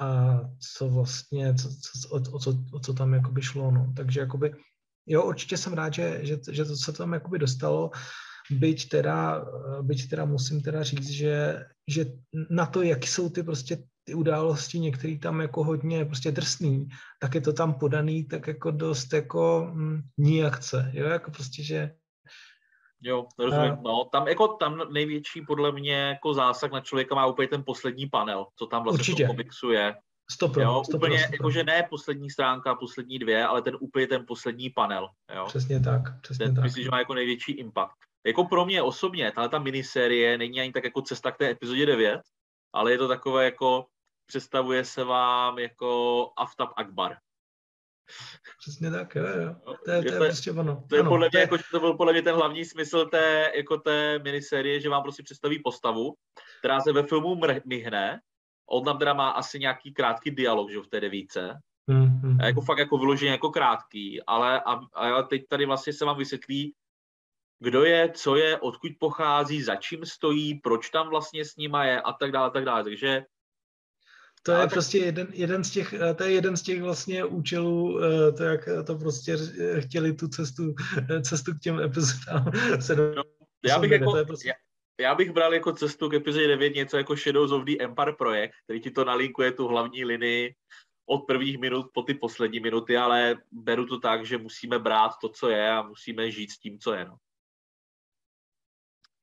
a co vlastně, co, co, o, co, o co tam jakoby šlo, no. Takže jakoby, jo, určitě jsem rád, že, že, že to se tam jakoby dostalo, byť teda, byť teda musím teda říct, že, že na to, jaký jsou ty prostě ty události, některý tam jako hodně prostě drsný, tak je to tam podaný tak jako dost jako mm, nijakce, jo, jako prostě, že Jo, rozumím. No, tam, jako, tam největší podle mě jako zásah na člověka má úplně ten poslední panel, co tam vlastně Určitě. v komiksu je. Stopro, jo, stopro, úplně, stopro. jakože ne poslední stránka, poslední dvě, ale ten úplně ten poslední panel. Jo. Přesně tak, přesně ten, tak. Myslím, že má jako největší impact. Jako pro mě osobně, tahle ta minisérie není ani tak jako cesta k té epizodě 9, ale je to takové jako, představuje se vám jako Aftab Akbar. Přesně tak, jo, jo. To je, to je, to je prostě ono. To, je ano, podle mě, to, je... Jako, to byl podle mě ten hlavní smysl té, jako té minisérie, že vám prostě představí postavu, která se ve filmu myhne, on tam teda má asi nějaký krátký dialog, že v té devíce, mm, A jako fakt jako vyloženě jako krátký, ale, a, a teď tady vlastně se vám vysvětlí, kdo je, co je, odkud pochází, za čím stojí, proč tam vlastně s nima je a tak dále, a tak dále. Takže to je prostě jeden, jeden z těch, eh, to je jeden z těch vlastně účelů, eh, to jak to prostě chtěli tu cestu, eh, cestu k těm epizodám se no, já bych jako, prostě... já, já bych bral jako cestu k epizodě 9 něco jako Shadows of the Empire projekt, který ti to nalinkuje tu hlavní linii od prvních minut po ty poslední minuty, ale beru to tak, že musíme brát to, co je a musíme žít s tím, co je. No.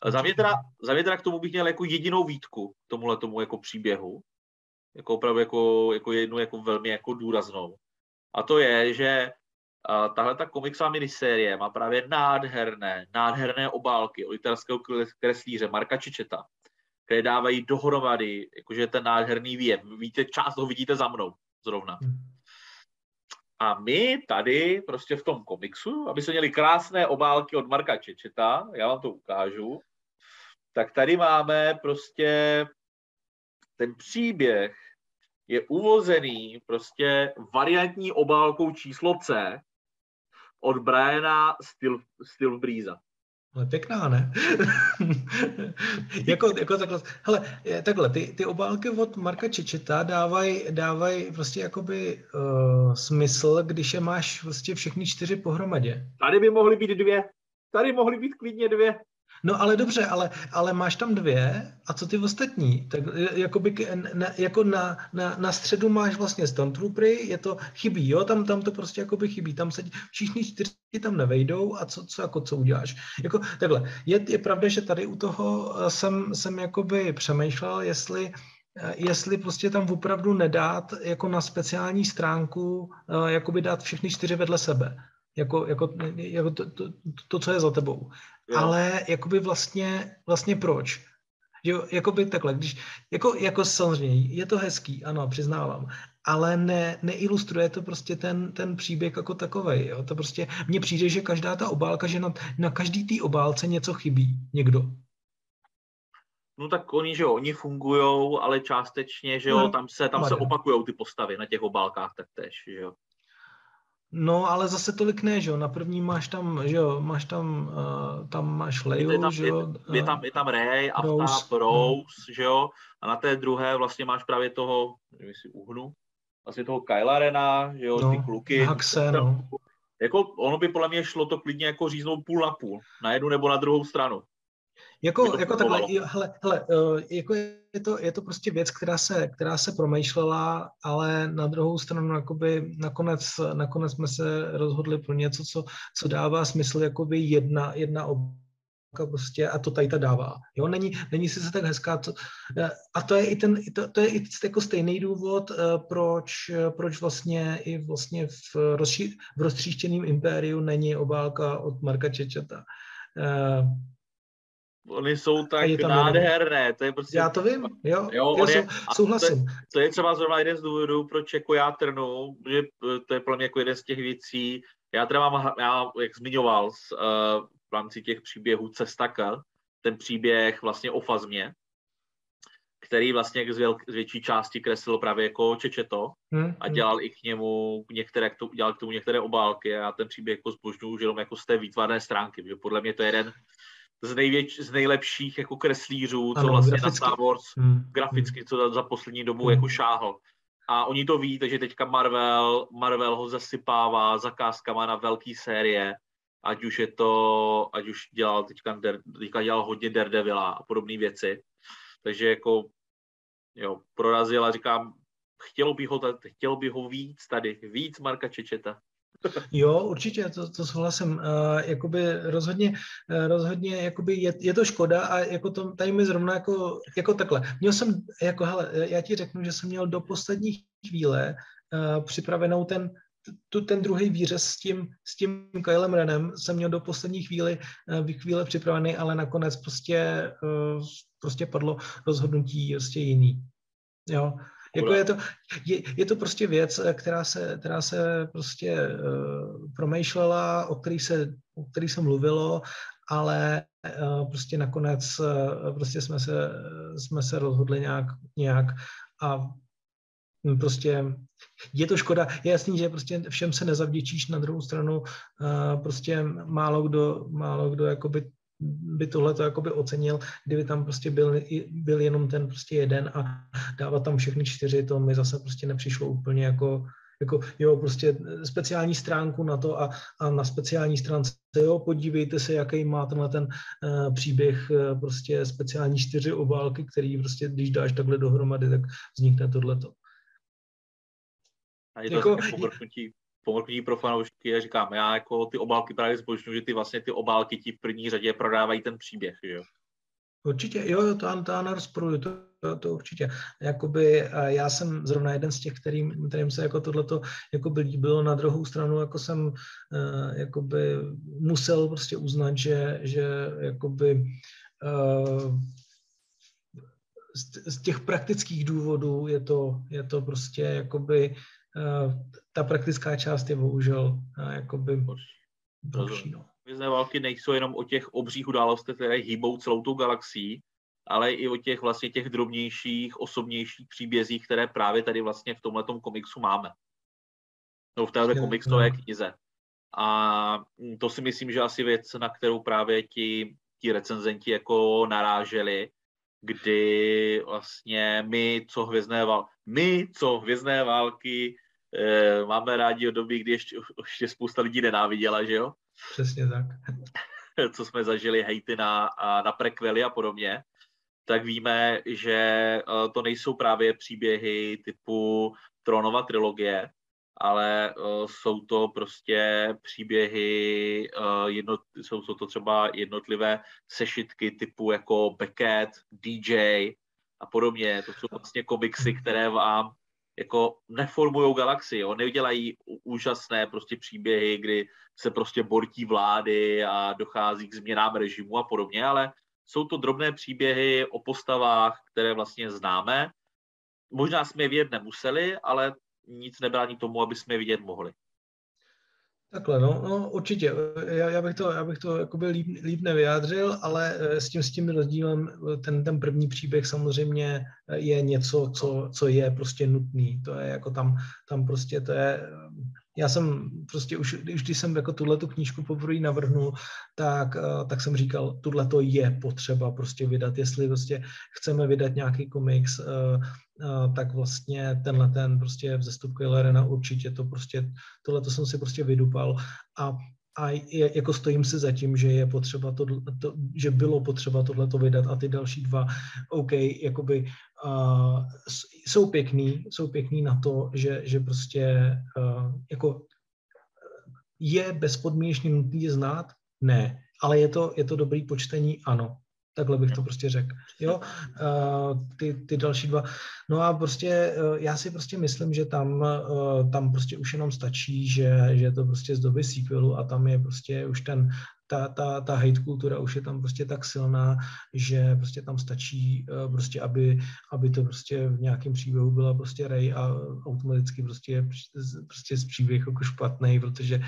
Za mě, teda, za mě teda k tomu bych měl jako jedinou výtku k tomuhle tomu jako příběhu jako opravdu jako, jako jednu jako velmi jako důraznou. A to je, že uh, tahle ta komiksová minisérie má právě nádherné, nádherné obálky od italského kreslíře Marka Čičeta, které dávají dohromady, jakože ten nádherný výjem. Víte, část toho vidíte za mnou zrovna. Hmm. A my tady prostě v tom komiksu, aby se měli krásné obálky od Marka Čečeta, já vám to ukážu, tak tady máme prostě ten příběh je uvozený prostě variantní obálkou číslo C od Briana Stil, Stilbreeza. Ale pěkná, ne? <laughs> jako, jako takhle, hele, takhle, ty, ty obálky od Marka Čečeta dávají dávaj prostě jakoby uh, smysl, když je máš vlastně všechny čtyři pohromadě. Tady by mohly být dvě. Tady mohly být klidně dvě. No ale dobře, ale, ale máš tam dvě a co ty ostatní? Tak jakoby, na, jako na, na, na, středu máš vlastně Stormtroopery, je to chybí, jo, tam, tam to prostě jakoby chybí, tam se všichni čtyři tam nevejdou a co, co, jako, co uděláš? Jako, takhle, je, je pravda, že tady u toho eh, jsem, jsem jakoby přemýšlel, jestli eh, jestli prostě tam opravdu nedát jako na speciální stránku, jakoby dát všechny čtyři vedle sebe jako, jako, jako to, to, to, co je za tebou. Jo. Ale jakoby vlastně, vlastně proč? Jo, jakoby takhle, když, jako, jako samozřejmě, je to hezký, ano, přiznávám, ale ne, neilustruje to prostě ten, ten příběh jako takový. Jo? To prostě, mně přijde, že každá ta obálka, že na, na každý té obálce něco chybí, někdo. No tak oni, že jo, oni fungují, ale částečně, že jo, no, tam se, tam se opakují ty postavy na těch obálkách taktéž, že jo. No, ale zase tolik ne, že jo. Na první máš tam, že jo, máš tam, uh, tam máš Leju, je tam, že jo. Je, je, tam, je tam Ray, Aftab, Rose, Rose no. že jo. A na té druhé vlastně máš právě toho, nevím, si uhnu, vlastně toho Kyla Rena, že jo, no, ty kluky. Haxe, no. Jako ono by podle mě šlo to klidně jako říznout půl na půl, na jednu nebo na druhou stranu. Jako, jako takhle, hele, hele, eh, jako je to, je to prostě věc, která se, která se promýšlela, ale na druhou stranu jakoby nakonec, nakonec jsme se rozhodli pro něco, co, co dává smysl jakoby jedna, jedna obálka prostě a to tady ta dává. Jo, není, není si se tak hezká. To, eh, a to je i ten, to, to je i jako stejný důvod, eh, proč, proč vlastně i vlastně v, rozší, v roztříštěném impériu není obálka od Marka Čečeta. Oni jsou tak nádherné, to je prostě... Já to vím, jo, jo já je, souhlasím. To je, to je třeba zrovna jeden z důvodů, proč jako já trnu, že eh, to je pro mě jako jeden z těch věcí, já teda mám, já, jak zmiňoval, uh, v rámci těch příběhů Cestaka, ten příběh vlastně o Fazmě, který vlastně z, věl, z větší části kreslil právě jako Čečeto hmm, a hmm. dělal i k němu některé, k tomu, dělal k tomu některé obálky a já ten příběh jako zbožňuju jenom jako z té výtvarné stránky, protože podle mě to je jeden z, nejvěč, z nejlepších jako kreslířů, co ano, vlastně graficky. na Star Wars hmm. graficky, co za, za poslední dobu hmm. jako šáhl. A oni to ví, takže teďka Marvel, Marvel ho zasypává zakázkama na velké série, ať už je to, ať už dělal teďka, teďka dělal hodně Daredevila a podobné věci. Takže jako, jo, prorazil a říkám, chtělo by ho, chtělo by ho víc tady, víc Marka Čečeta. Jo, určitě, to, to souhlasím. Uh, jakoby rozhodně, uh, rozhodně jakoby je, je, to škoda a jako to, tady mi zrovna jako, jako takhle. Měl jsem, jako hele, já ti řeknu, že jsem měl do poslední chvíle uh, připravenou ten, tu, ten druhý výřez s tím, s tím Kylem Renem jsem měl do poslední chvíli, uh, chvíle připravený, ale nakonec prostě, uh, prostě padlo rozhodnutí prostě jiný. Jo. Jako je, to, je, je to prostě věc, která se, která se prostě uh, promýšlela, o který se, o který se mluvilo, ale uh, prostě nakonec uh, prostě jsme se, jsme se rozhodli nějak, nějak a prostě je to škoda. Je jasný, že prostě všem se nezavděčíš, na druhou stranu uh, prostě málo kdo, málo kdo jakoby by tohle to jakoby ocenil, kdyby tam prostě byl, byl jenom ten prostě jeden a dávat tam všechny čtyři, to mi zase prostě nepřišlo úplně jako, jako jo, prostě speciální stránku na to a, a na speciální stránce, jo, podívejte se, jaký má tenhle ten uh, příběh, uh, prostě speciální čtyři obálky, který prostě, když dáš takhle dohromady, tak vznikne tohleto. A je to jako, pomrknutí pro fanoušky a říkám, já jako ty obálky právě zbožňuji, že ty vlastně ty obálky ti v první řadě prodávají ten příběh, že jo? Určitě, jo, to, to já nerozporuju, to, to, to určitě. Jakoby, já jsem zrovna jeden z těch, kterým, kterým se jako tohleto jakoby líbilo, na druhou stranu jako jsem uh, jakoby musel prostě uznat, že, že jakoby uh, z, těch praktických důvodů je to, je to prostě jakoby ta praktická část je bohužel uh, jakoby horší. No. Vězné války nejsou jenom o těch obřích událostech, které hýbou celou tou galaxií, ale i o těch vlastně těch drobnějších, osobnějších příbězích, které právě tady vlastně v tomhle komiksu máme. No v téhle komiksové no. knize. A to si myslím, že asi věc, na kterou právě ti, ti recenzenti jako naráželi, kdy vlastně my, co hvězdné války, my, co hvězdné války, e, máme rádi od doby, kdy ještě, ještě spousta lidí nenáviděla, že jo? Přesně tak. <laughs> co jsme zažili hejty na, na prekvely a podobně, tak víme, že e, to nejsou právě příběhy typu Tronova trilogie, ale uh, jsou to prostě příběhy, uh, jednot, jsou, jsou to třeba jednotlivé sešitky typu jako Beckett, DJ a podobně. To jsou vlastně komiksy, které vám jako neformují galaxii, jo? neudělají úžasné prostě příběhy, kdy se prostě bortí vlády a dochází k změnám režimu a podobně, ale jsou to drobné příběhy o postavách, které vlastně známe. Možná jsme je vědět nemuseli, ale nic nebrání tomu, aby jsme je vidět mohli. Takhle, no, no určitě. Já, já, bych to, já bych to jakoby líp, líp nevyjádřil, ale eh, s tím, s tím rozdílem eh, ten, ten první příběh samozřejmě je něco, co, co je prostě nutný. To je jako tam, tam prostě to je já jsem prostě už, už když jsem jako tuhle tu knížku poprvé navrhnul, tak, eh, tak jsem říkal, tuhle to je potřeba prostě vydat, jestli prostě chceme vydat nějaký komiks, eh, eh, tak vlastně tenhle ten prostě vzestup Kylerena určitě to prostě, tohle to jsem si prostě vydupal. A a jako stojím si za tím, že je potřeba to, to že bylo potřeba tohleto vydat a ty další dva, OK, jakoby uh, jsou pěkný, jsou pěkný na to, že, že prostě uh, jako je bezpodmínečně nutný znát? Ne, ale je to, je to dobrý počtení? Ano. Takhle bych to prostě řekl. Jo, uh, <laughs> ty, ty další dva. No a prostě uh, já si prostě myslím, že tam, uh, tam prostě už jenom stačí, že, že je to prostě z doby sequelu a tam je prostě už ten, ta, ta, ta hate kultura už je tam prostě tak silná, že prostě tam stačí prostě, aby, aby to prostě v nějakém příběhu byla prostě rej a automaticky prostě, prostě z příběh jako špatný, protože,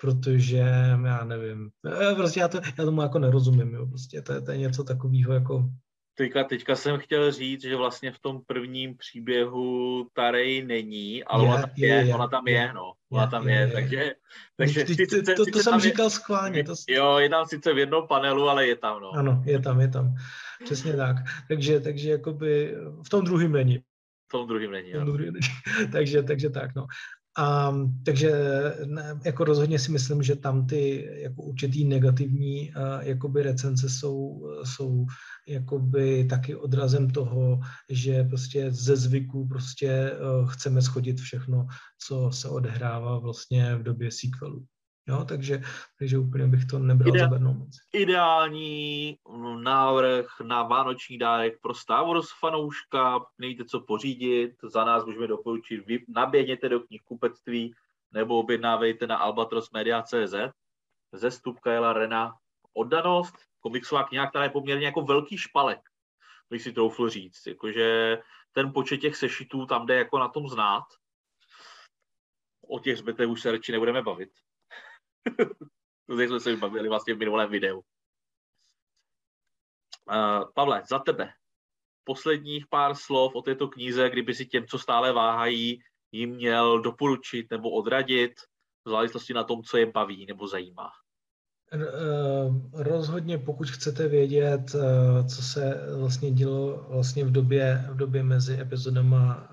protože já nevím, prostě já, to, já tomu jako nerozumím, jo, prostě to je, to je něco takového jako Teďka, teďka jsem chtěl říct, že vlastně v tom prvním příběhu Tarej není, ale je, ona tam je, je, ona tam je, je no. Ona je, tam je, je, takže... takže ty, ty, to, to, to jsem říkal schválně. To... Jo, je tam sice v jednom panelu, ale je tam, no. Ano, je tam, je tam. Přesně tak. Takže, takže jakoby v tom druhém není. V tom druhém není, tom není. <laughs> takže, takže tak, no. A, takže ne, jako rozhodně si myslím, že tam ty jako určitý negativní uh, jakoby recenze jsou, jsou jakoby taky odrazem toho, že prostě ze zvyku prostě uh, chceme schodit všechno, co se odehrává vlastně v době sequelu. Jo, takže, takže úplně bych to nebral Ide- za bernou moc. Ideální návrh na vánoční dárek pro Star Wars fanouška, nejde co pořídit, za nás můžeme doporučit, vy naběhněte do knihkupectví nebo objednávejte na albatrosmedia.cz ze stupka Jela Rena Oddanost, komiksová kniha, která je poměrně jako velký špalek, bych si troufl říct. Jakože ten počet těch sešitů tam jde jako na tom znát. O těch zbytech už se radši nebudeme bavit. <laughs> to jsme se bavili vlastně v minulém videu. Uh, Pavle, za tebe. Posledních pár slov o této knize, kdyby si těm, co stále váhají, jim měl doporučit nebo odradit v závislosti na tom, co je baví nebo zajímá. Eh, rozhodně, pokud chcete vědět, eh, co se vlastně dělo vlastně v době, v době mezi epizodama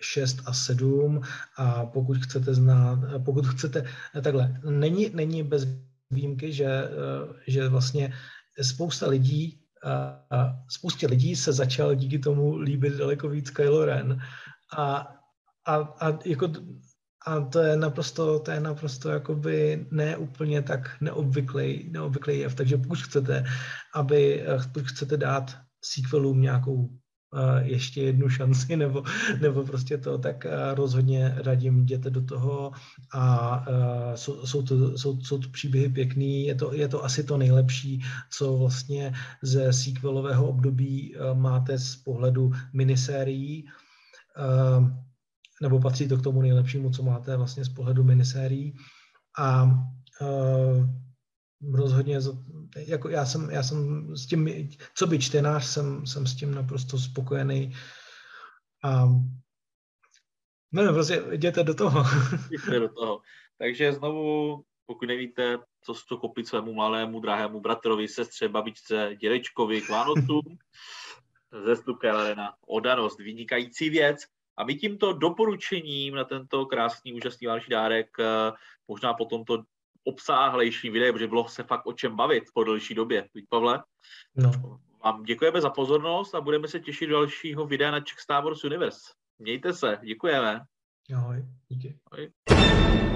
6 a 7 a pokud chcete znát, pokud chcete, takhle, není, není bez výjimky, že, že vlastně spousta lidí, spoustě lidí se začal díky tomu líbit daleko víc Kylo Ren a, a, a jako a to je naprosto, to je naprosto jakoby neúplně tak neobvyklý, neobvyklý jev. Takže pokud chcete, aby, pokud chcete dát sequelům nějakou ještě jednu šanci <laughs> nebo, nebo prostě to, tak rozhodně radím, jděte do toho a jsou, jsou, to, jsou, jsou to příběhy pěkný, je to, je to asi to nejlepší, co vlastně ze sequelového období máte z pohledu minisérií, nebo patří to k tomu nejlepšímu, co máte vlastně z pohledu minisérií. A rozhodně jako já jsem, já jsem s tím, co by čtenář, jsem, jsem s tím naprosto spokojený. A No, prostě jděte do toho. <laughs> Jděte do toho. Takže znovu, pokud nevíte, co to koupit svému malému, drahému bratrovi, sestře, babičce, dědečkovi k Vánocům, <laughs> ze Stupka Arena, odanost, vynikající věc. A my tímto doporučením na tento krásný, úžasný vánoční dárek, eh, možná po tomto obsáhlejší videu, protože bylo se fakt o čem bavit po delší době. Víš, Pavle? No. Vám děkujeme za pozornost a budeme se těšit do dalšího videa na Czech Star Wars Universe. Mějte se, děkujeme. Ahoj, díky. Ahoj.